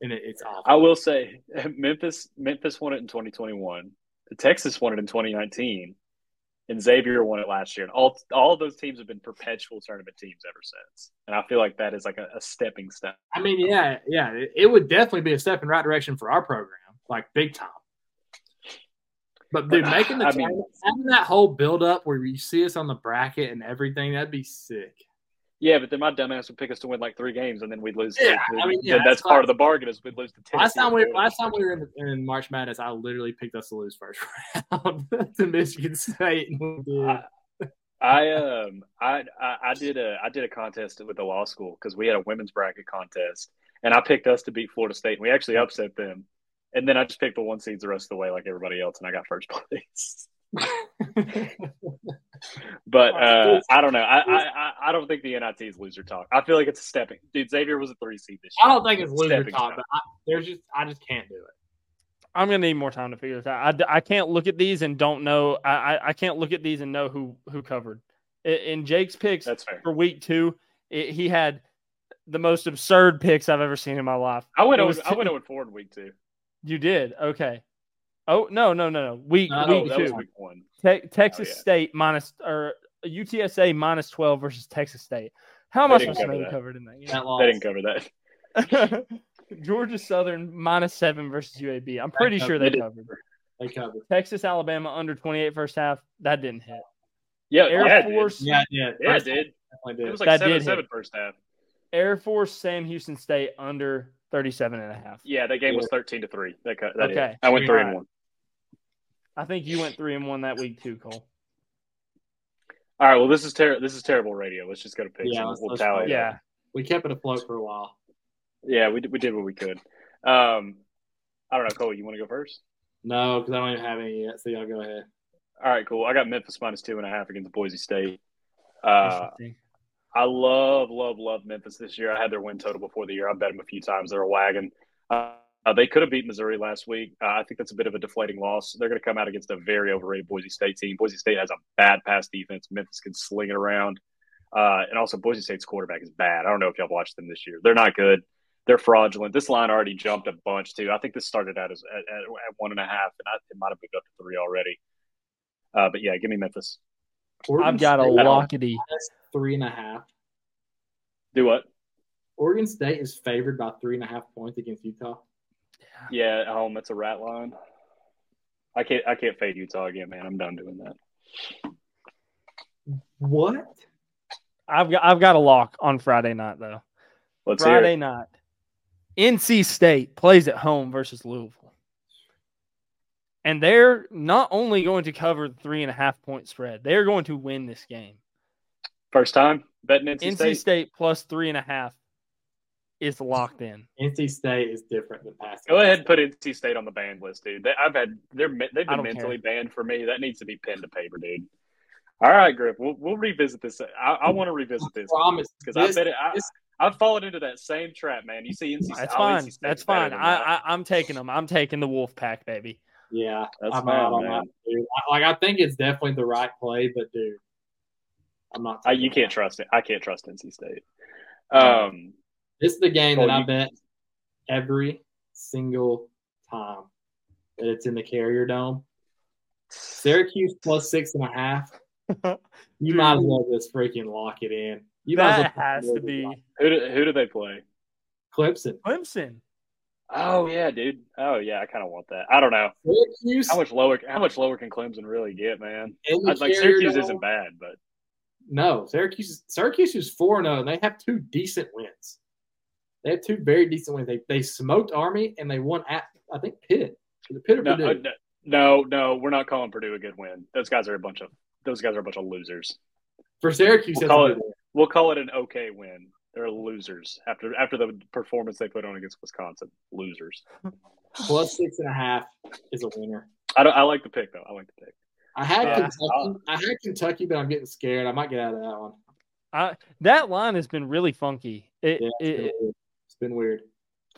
and it, it's awful. I will say Memphis Memphis won it in 2021. Texas won it in 2019, and Xavier won it last year. And all all those teams have been perpetual tournament teams ever since. And I feel like that is like a, a stepping stone. I mean, yeah, yeah, it, it would definitely be a step in the right direction for our program, like big time. But dude, making the I mean- having that whole build up where you see us on the bracket and everything, that'd be sick. Yeah, but then my dumbass would pick us to win like three games, and then we'd lose. Yeah, I mean, yeah, that's it's part like- of the bargain is we'd lose the. Last time we last time we were in, in March Madness, I literally picked us to lose first round to Michigan State. and we did. I- I um I, I I did a I did a contest with the law school because we had a women's bracket contest and I picked us to beat Florida State and we actually upset them and then I just picked the one seeds the rest of the way like everybody else and I got first place. But uh, I don't know. I, I I- I don't think the NIT is loser talk. I feel like it's a stepping. Dude, Xavier was a three seed this year. I don't think it's loser Stepping talk, but I, there's just I just can't do it. I'm gonna need more time to figure this out. I, I can't look at these and don't know. I, I, I can't look at these and know who who covered. In, in Jake's picks That's fair. for week two, it, he had the most absurd picks I've ever seen in my life. I went It over was I went over four in week two. You did okay. Oh no no no no week No, Oh, week that was two. week one. Te- oh, Texas Oh, yeah. State minus or UTSA minus twelve versus Texas State. How am They I supposed to cover know who that. covered in that game? That. They didn't cover that. Georgia Southern minus seven versus UAB. I'm pretty They sure they did. covered. They covered. Texas, Alabama under 28 first half. That didn't hit. Yeah, Air yeah, it did. Force, Yeah, yeah, Yeah, it first did. definitely It did. was like That seven did seven hit. first half. Air Force, Sam Houston State under 37 and a half. Yeah, that game was thirteen to three. That. That Okay. okay. I went three and one. I think you went three and one that week too, Cole. All right. Well, this is ter- This is terrible radio. Let's just go to picks. Yeah, and let's- we'll let's tally. go. Yeah. We kept it afloat for a while. Yeah, we did, we did what we could. Um, I don't know, Cole. You want to go first? No, because I don't even have any yet. So y'all go ahead. All right, cool. I got Memphis minus two and a half against Boise State. Uh, Interesting. I love, love, love Memphis this year. I had their win total before the year. I bet them a few times. They're a wagon. Uh, uh, they could have beat Missouri last week. Uh, I think that's a bit of a deflating loss. They're going to come out against a very overrated Boise State team. Boise State has a bad pass defense. Memphis can sling it around. Uh, and also, Boise State's quarterback is bad. I don't know if y'all watched them this year. They're not good. They're fraudulent. This line already jumped a bunch, too. I think this started out as at, at, at one and a half, and I, it might have moved up to three already. Uh, but yeah, give me Memphis. Oregon I've got a lockety. Minus three and a half. Do what? Oregon State is favored by three and a half points against Utah. Yeah, at home. That's a rat line. I can't. I can't fade Utah again, man. I'm done doing that. What? I've got I've got a lock on Friday night though. Let's hear Friday it. night. NC State plays at home versus Louisville. And they're not only going to cover the three and a half point spread, they're going to win this game. First time betting NC, NC State. State. plus three and a half is locked in. NC State is different than past. Go ahead and put NC State on the banned list, dude. They, I've had they're they've been don't mentally banned for me. That needs to be pen to paper, dude. All right, Griff. We'll we'll revisit this. I, I want to revisit this promise because I this- bet it. I, this- I've fallen into that same trap, man. You see NC. That's oh, fine. NC State's That's better fine. than I, that. I I'm taking them. I'm taking the Wolf Pack, baby. Yeah, That's I'm fine, out on man. that. Dude. I- Like I think it's definitely the right play, but dude, I'm not. I, you can't that. trust it. I can't trust NC State. Um, This is the game that I bet every single time that it's in the Carrier Dome. Syracuse plus six and a half. You might as well just freaking lock it in. You might as that well has to be who do, who do they play? Clemson. Clemson. Oh yeah, dude. Oh yeah, I kind of want that. I don't know Syracuse how much lower. How much lower can Clemson really get, man? I, like Syracuse Dome. isn't bad, but No, Syracuse. Syracuse is four zero, and they have two decent wins. They have two very decent wins. They they smoked Army and they won at I think Pitt. Pitt or no, Purdue? uh, no, no, we're not calling Purdue a good win. Those guys are a bunch of those guys are a bunch of losers. For Syracuse, We'll call it- We'll call it an okay win. They're losers after after the performance they put on against Wisconsin. Losers. plus six and a half is a winner. I don't. I like the pick though. I like the pick. I had Yeah. Kentucky. I had Kentucky, but I'm getting scared. I might get out of that one. I, that line has been really funky. It, Yeah, it's it, been it weird. It's been weird.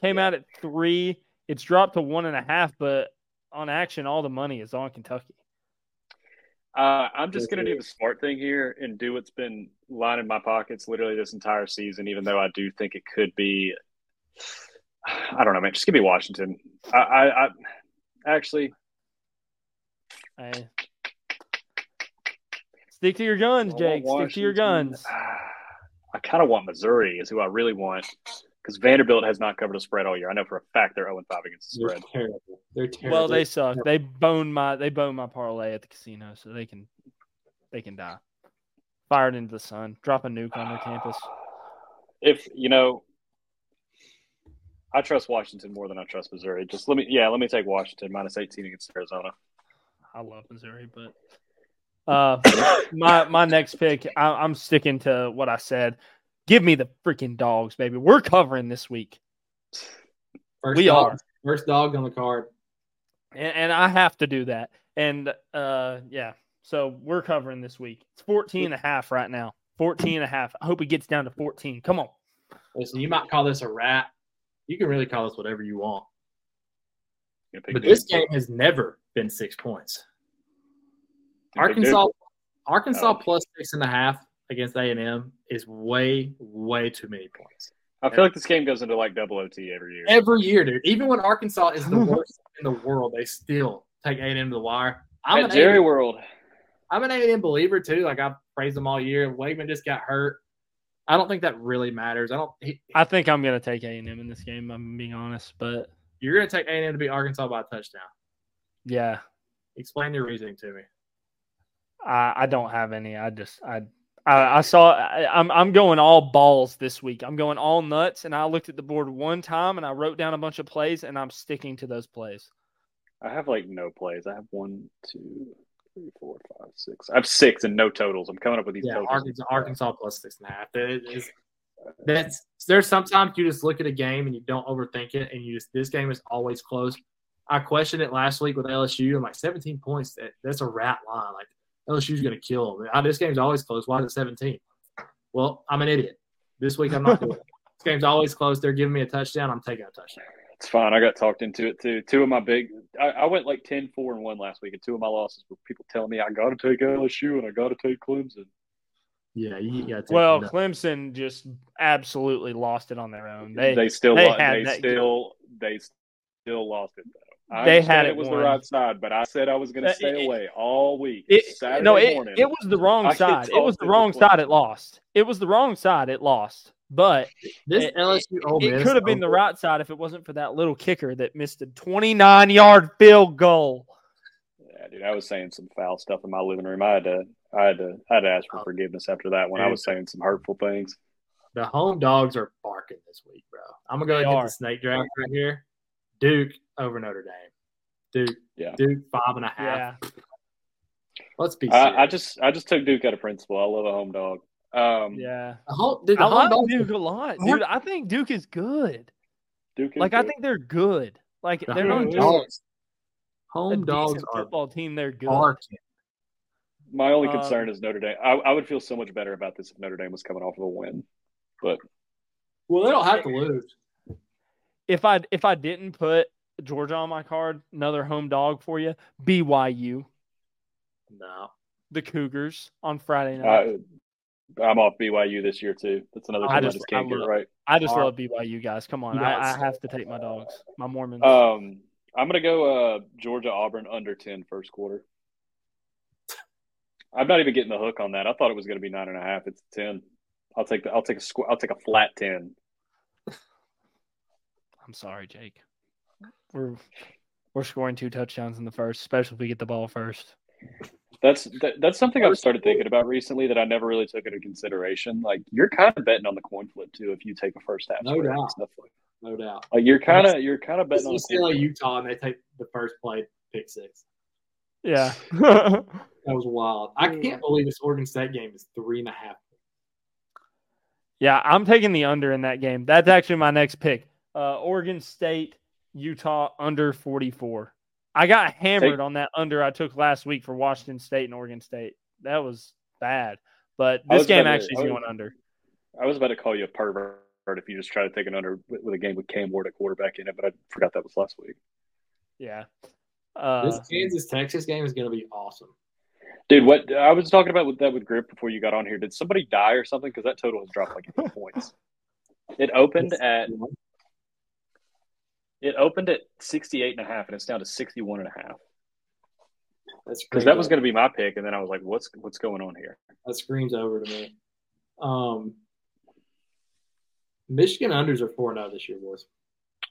came out at three. It's dropped to one and a half, but on action, all the money is on Kentucky. Uh, I'm just going to do the smart thing here and do what's been lining my pockets literally this entire season, even though I do think it could be. I don't know, man. Just give me Washington. I, I, I actually, Hey. Stick to your guns, I Jake. Stick to your guns. I kind of want Missouri, is who I really want, because Vanderbilt has not covered a spread all year. I know for a fact they're 0 5 against the They're spread. terrible. They're terrible. Well, they suck. They boned my they boned my parlay at the casino, so they can they can die. Fired into the sun. Drop a nuke on their campus. If you know, I trust Washington more than I trust Missouri. Just let me, yeah, let me take Washington minus 18 against Arizona. I love Missouri, but uh, my my next pick, I, I'm sticking to what I said. Give me the freaking dogs, baby. We're covering this week, First we dog, are. First dog on the card. and, and I have to do that. And uh, yeah, so we're covering this week. It's 14 and a half right now. 14 and a half. I hope it gets down to 14. Come on. Listen, you might call this a rat. You can really call this whatever you want. But this game has never been six points. You pick Duke. Arkansas, Arkansas Oh. plus six and a half against A and M is way, way too many points. I feel like this game goes into like double OT every year. Every year, dude. Even when Arkansas is the worst in the world, they still take A and M to the wire. I'm At an Jerry A&M World. I'm an A and M believer too. Like I've praised them all year. Weigman just got hurt. I don't think that really matters. I don't. He, I think I'm going to take A&M in this game. I'm being honest, but you're going to take A and M to beat Arkansas by a touchdown. Yeah, Explain your reasoning to me. I, I don't have any. I just I I, I saw I, I'm I'm going all balls this week. I'm going all nuts, and I looked at the board one time and I wrote down a bunch of plays, and I'm sticking to those plays. I have like no plays. I have one, two, three, four, five, six. I have six and no totals. I'm coming up with these Yeah, totals. Arkansas, Arkansas plus six and a half. It is, uh, that's there's sometimes you just look at a game and you don't overthink it, and you just this game is always close. I questioned it last week with LSU. I'm like 17 points. That, that's a rat line. Like LSU's going to kill them. Ah, This game's always close. Why is it 17? Well, I'm an idiot. This week I'm not doing it. This game's always close. They're giving me a touchdown. I'm taking a touchdown. It's fine. I got talked into it too. Two of my big, I, I went like 10, 4, and 1 last week, and two of my losses were people telling me I got to take LSU and I got to take Clemson. Yeah, you got to Well, Clemson just absolutely lost it on their own. They They, still, they lo- they that- still, they still lost it though. I They had it it was won. the right side, but I said I was going Uh, to stay it- away all week. It, Saturday no, it, morning. it was the wrong I side. It was the wrong playing. side. It lost. It was the wrong side. It lost. But this it- LSU Ole Miss, it could have been the right side if it wasn't for that little kicker that missed a 29 yard field goal. Yeah, dude, I was saying some foul stuff in my living room. I had to, I had to, I had to ask for Oh. forgiveness after that when I was saying some hurtful things. The home dogs are barking this week, bro. I'm gonna go They ahead and hit are. the snake draft right here. Duke over Notre Dame. Duke, Yeah. Duke five and a half. Yeah. Let's be serious. I, I just, I just took Duke out of principle. I love a home dog. Um, Yeah. The home, dude, the I home like dogs, Duke a lot, dude. I think Duke is good. Duke. is Like I think they're good. Like the they're home not dogs. Home dogs are football team. They're good. barking. My only Um, concern is Notre Dame. I, I would feel so much better about this if Notre Dame was coming off of a win. But Well, they don't have to lose. If I if I didn't put Georgia on my card, another home dog for you, BYU, No. the Cougars on Friday night. I, I'm off BYU this year too. That's another I team I just- just, can't I get love- right. I just Are- love BYU guys. Come on, I, I have to take my dogs, my Mormons. Um, I'm gonna go uh, Georgia Auburn under 10 first quarter. I'm not even getting the hook on that. I thought it was gonna be nine and a half. It's ten. I'll take the. I'll take a squ- I'll take a flat ten. I'm sorry, Jake. We're we're scoring two touchdowns in the first, especially if we get the ball first. That's that, that's something I've started thinking about recently that I never really took into consideration. Like you're kind of betting on the coin flip too if you take a first half. No spread and doubt. Stuff like, No doubt. like you're kind of you're kind of This betting on. is the UCLA. Utah, and they take the first play pick six. Yeah. That was wild. I can't believe this Oregon State game is three and a half. yeah, I'm taking the under in that game. That's actually my next pick. Uh, Oregon State, Utah under 44. I got hammered Take- on that under I took last week for Washington State and Oregon State. That was bad. But this game about to- actually I is was- going under. I was about to call you a pervert if you just try to take an under with, with a game with Cam Ward at quarterback in it, but I forgot that was last week. Yeah. Uh, This Kansas Texas game is going to be awesome. Dude, what I was talking about with that with Griff before you got on here. Did somebody die or something? Because that total has dropped like eight points. It opened at it opened at 68 and a half and it's down to 61 and a half. That's Because that was going to be my pick, and then I was like, "What's what's going on here?" that screams over to me. Um, Michigan unders are four zero this year, boys.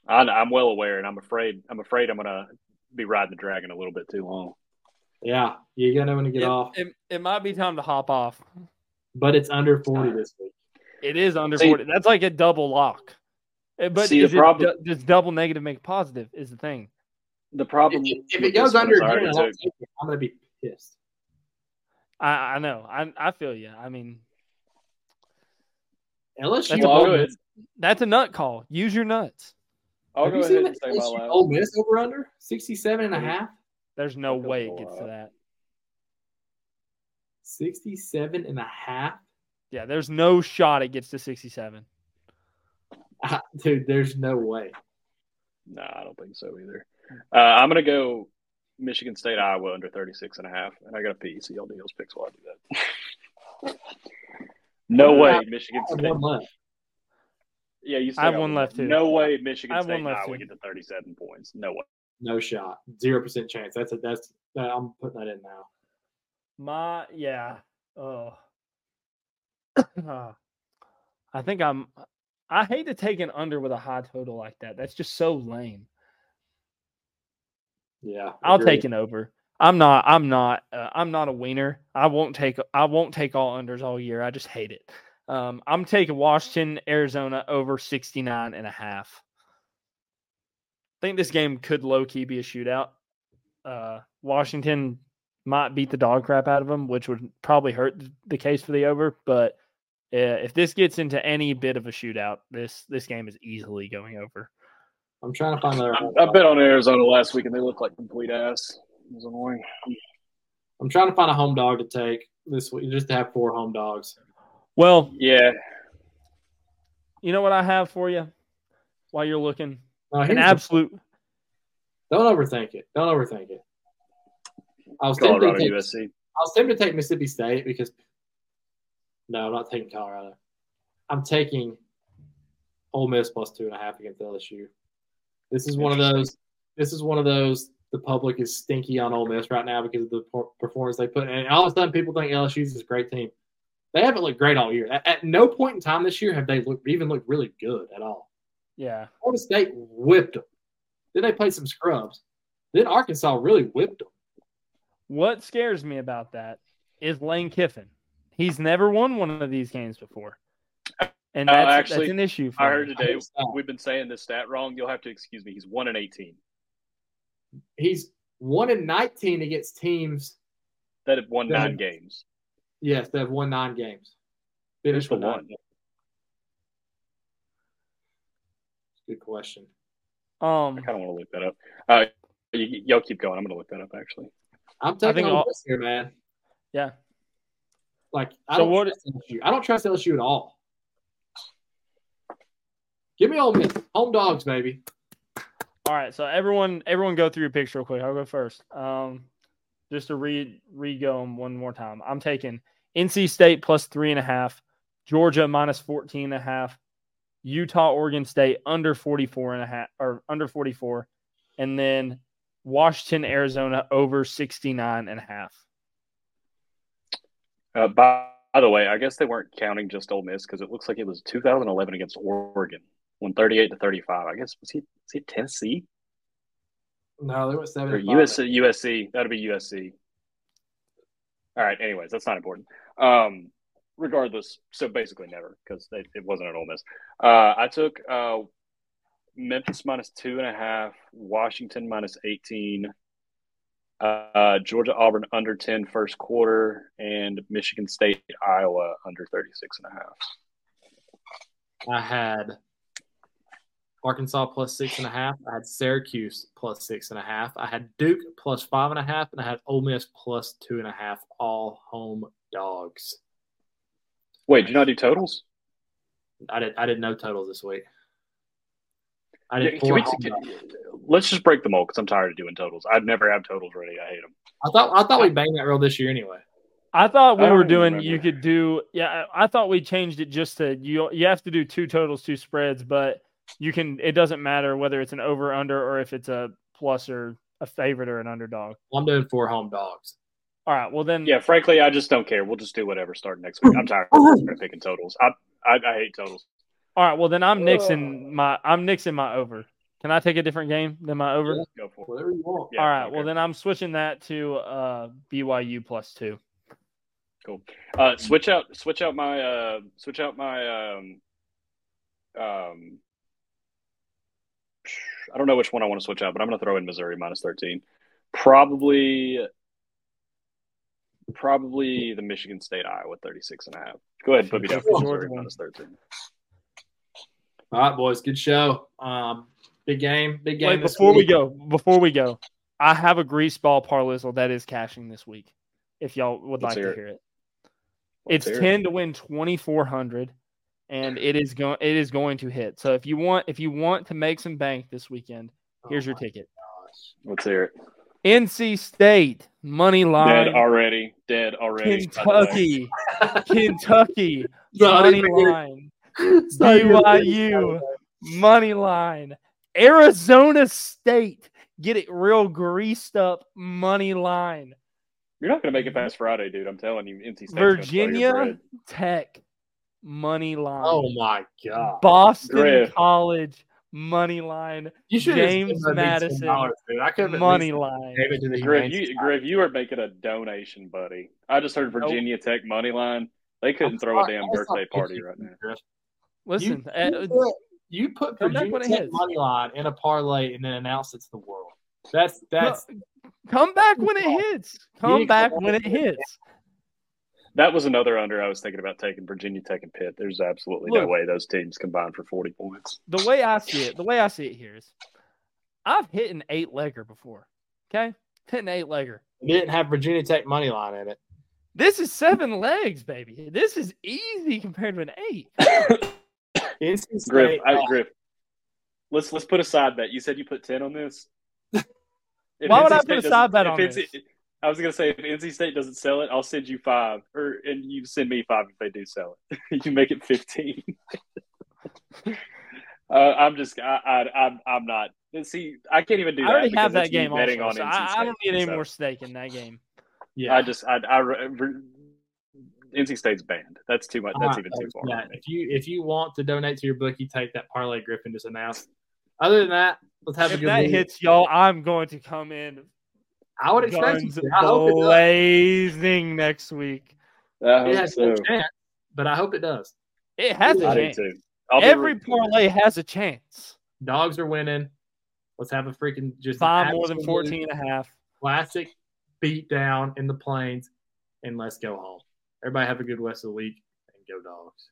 I, I'm well aware, and I'm afraid I'm afraid I'm gonna be riding the dragon a little bit too long. Yeah, you got to know when to get it, off, it, it might be time to hop off. but it's under forty this week. It is under See- 40. That's like a double lock. Eh, But See, the is it problem- du- does double negative make positive? Is the thing. The problem If, if it goes under I again, already and I don't took- take it, I'm going to be pissed. I, I know. I I feel you. I mean, LSU. That's a Well, I'll Ole go ahead. Miss- that's a nut call. Use your nuts. I'll Have go you ahead seen and say my LSU. Ole Miss over under 67 and a half? There's no That feels way it gets to that. 67 and a half? Yeah, there's no shot it gets to 67. Dude, there's no way. No, I don't think so either. Uh, I'm gonna go Michigan State, Iowa under 36 and a half, and I got a pee. So y'all do those picks while I do that. no way, Michigan I State. one left. Yeah, you. I have one left, too. No way, Michigan I have State one and left, Iowa too. get to 37 points. No way. No shot. Zero percent chance. That's a that's that, I'm putting that in now. My yeah. Oh. I think I'm I hate to take an under with a high total like that. That's just so lame. Yeah, I'll take an over. I'm not. I'm not. Uh, I'm not a wiener. I won't take. I won't take all unders all year. I just hate it. Um, I'm taking Washington, Arizona over 69 and a half. I think this game could low key be a shootout. Uh, Washington might beat the dog crap out of them, which would probably hurt the case for the over. But if this gets into any bit of a shootout, this this game is easily going over. I'm trying to find another. I, I bet on Arizona last week and they look like complete ass. It was annoying. I'm trying to find a home dog to take this week, just to have four home dogs. Well, Yeah, you know what I have for you while you're looking No, an here's the- absolute. Don't overthink it. Don't overthink it. I was tempted to take, USC. I was tempted to take Mississippi State because no, I'm not taking Colorado. I'm taking Ole Miss plus two and a half against LSU. This is one of those. This is one of those. The public is stinky on Ole Miss right now because of the performance they put. in. And all of a sudden, people think LSU is a great team. They haven't looked great all year. At, at no point in time this year have they looked, even looked really good at all. Yeah. Florida State whipped them. Then they played some scrubs. Then Arkansas really whipped them. What scares me about that is Lane Kiffin. He's never won one of these games before. And Uh, that's, actually, that's an issue for I heard me. today we've been saying this stat wrong. You'll have to excuse me. He's one and eighteen. He's one in 19 against teams, That have won Yeah. nine games. yes, that have won nine games. Finished the with one? games. Good question. Um, I kind of want to look that up. Uh, y- y'all keep going. I'm going to look that up actually. I'm taking think Ole all- Miss here, man. yeah. Like I So don't what- trust LSU. I don't trust LSU at all. Give me Ole Miss. Home dogs, baby. All right. So everyone, everyone, go through your picks real quick. I'll go first. Um, just to read, re go them one more time. I'm taking NC State plus three and a half, Georgia minus 14 and a half, Utah, Oregon State under 44 and a half or under 44, and then Washington, Arizona over 69 and a half. Uh, by, by the way, I guess they weren't counting just Ole Miss because it looks like it was 2011 against Oregon, when 38 to 35. I guess was he was he Tennessee No, they went seven. or. USC? USC. That'd be USC. All right. Anyways, that's not important. Um, regardless, so basically never because it wasn't an Ole Miss. Uh, I took uh, Memphis minus two and a half, Washington minus 18, uh, Georgia Auburn under 10 first quarter, and Michigan State Iowa under 36 and a half. I had Arkansas plus six and a half. I had Syracuse plus six and a half. I had Duke plus five and a half, and I had Ole Miss plus two and a half. All home dogs. Wait, did you not do totals? I did. I didn't know totals this week. I did can four we, can- let's just break them all because I'm tired of doing totals. I'd never have totals ready. I hate them. I thought. I thought we banged that rule this year anyway. I thought we I were doing. remember. You could do. Yeah, I I thought we changed it just to you. You have to do two totals, two spreads, but you can. It doesn't matter whether it's an over under or if it's a plus or a favorite or an underdog. I'm doing four home dogs. All right. Well then. Yeah, frankly, I just don't care. We'll just do whatever Start next week. I'm tired of picking totals. I, I I hate totals. All right. Well then I'm nixing my. I'm nixing my over. Can I take a different game than my over? Yeah. Go for it. Whatever you want. Yeah, All I Well then I'm switching that to uh, BYU plus two. Uh, switch out, switch out my, uh, switch out my, um, um, I don't know which one I want to switch out, but I'm going to throw in Missouri minus 13. Probably, probably the Michigan State Iowa 36 and a half. Go ahead, put me down for Missouri minus 13. All right, boys. Good show. Um, big game. Big game. Wait, this before we go, before we go, I have a grease ball parlazzle that is cashing this week. If y'all would Let's like hear to hear it. Let's it's hear it. 10 to win 2400 and it is going it is going to hit. So if you want if you want to make some bank this weekend, here's Oh your ticket. gosh. Let's hear it. NC State money line. Dead already. Dead already. by the way. Kentucky Kentucky money line It's not even- BYU money line Arizona State get it real greased up money line You're not going to make it past Friday, dude. I'm telling you. NC State's gonna Virginia throw your bread. Tech money line Oh my god. Boston Griff. College money line, You should James Madison, $10, dude. I could have money line. Gave it to the Griff, you, Griff, you are making a donation, buddy. I just heard Virginia Tech money line. They couldn't throw a damn birthday party right now. Griff. Listen, you, uh, put, you put come back Virginia when Tech hits. money line in a parlay and then announce it to the world. That's that's come back when it hits. Come back when it hits. That was another under I was thinking about taking Virginia Tech and Pitt. There's absolutely no way those teams combine for 40 points. The way I see it, the way I see it here is, I've hit an eight legger before. Okay, hit an eight legger. you didn't have Virginia Tech money line in it. This is seven legs, baby. This is easy compared to an eight. NC Griff, State, I, uh, Griff, let's let's put a side bet. You said you put 10 on this. If Why would NC I State put a side bet on NC this? I was gonna say if NC State doesn't sell it, I'll send you five, or and you send me five if they do sell it. you make it 15. uh, I'm just I, I I'm I'm not. See, I can't even do that. I that. already have that game betting also. on so NC I, I don't need any so more stake in that game. yeah. I just I, I NC State's banned. That's too much. That's Uh, even too far. Yeah, if you if you want to donate to your bookie, take that parlay Griffin just announced. Other than that, let's have a good. If good that week. hits y'all, I'm going to come in I would expect you guns to. I hope it does. blazing next week. I It has so. no chance, but I hope it does. It has I a chance. too. Every rooting it. parlay has a chance. Dogs are winning. Let's have a freaking just Five more than absolute 14 and a half. Classic beat down in the plains, and let's go home. Everybody have a good rest of the week and go dogs.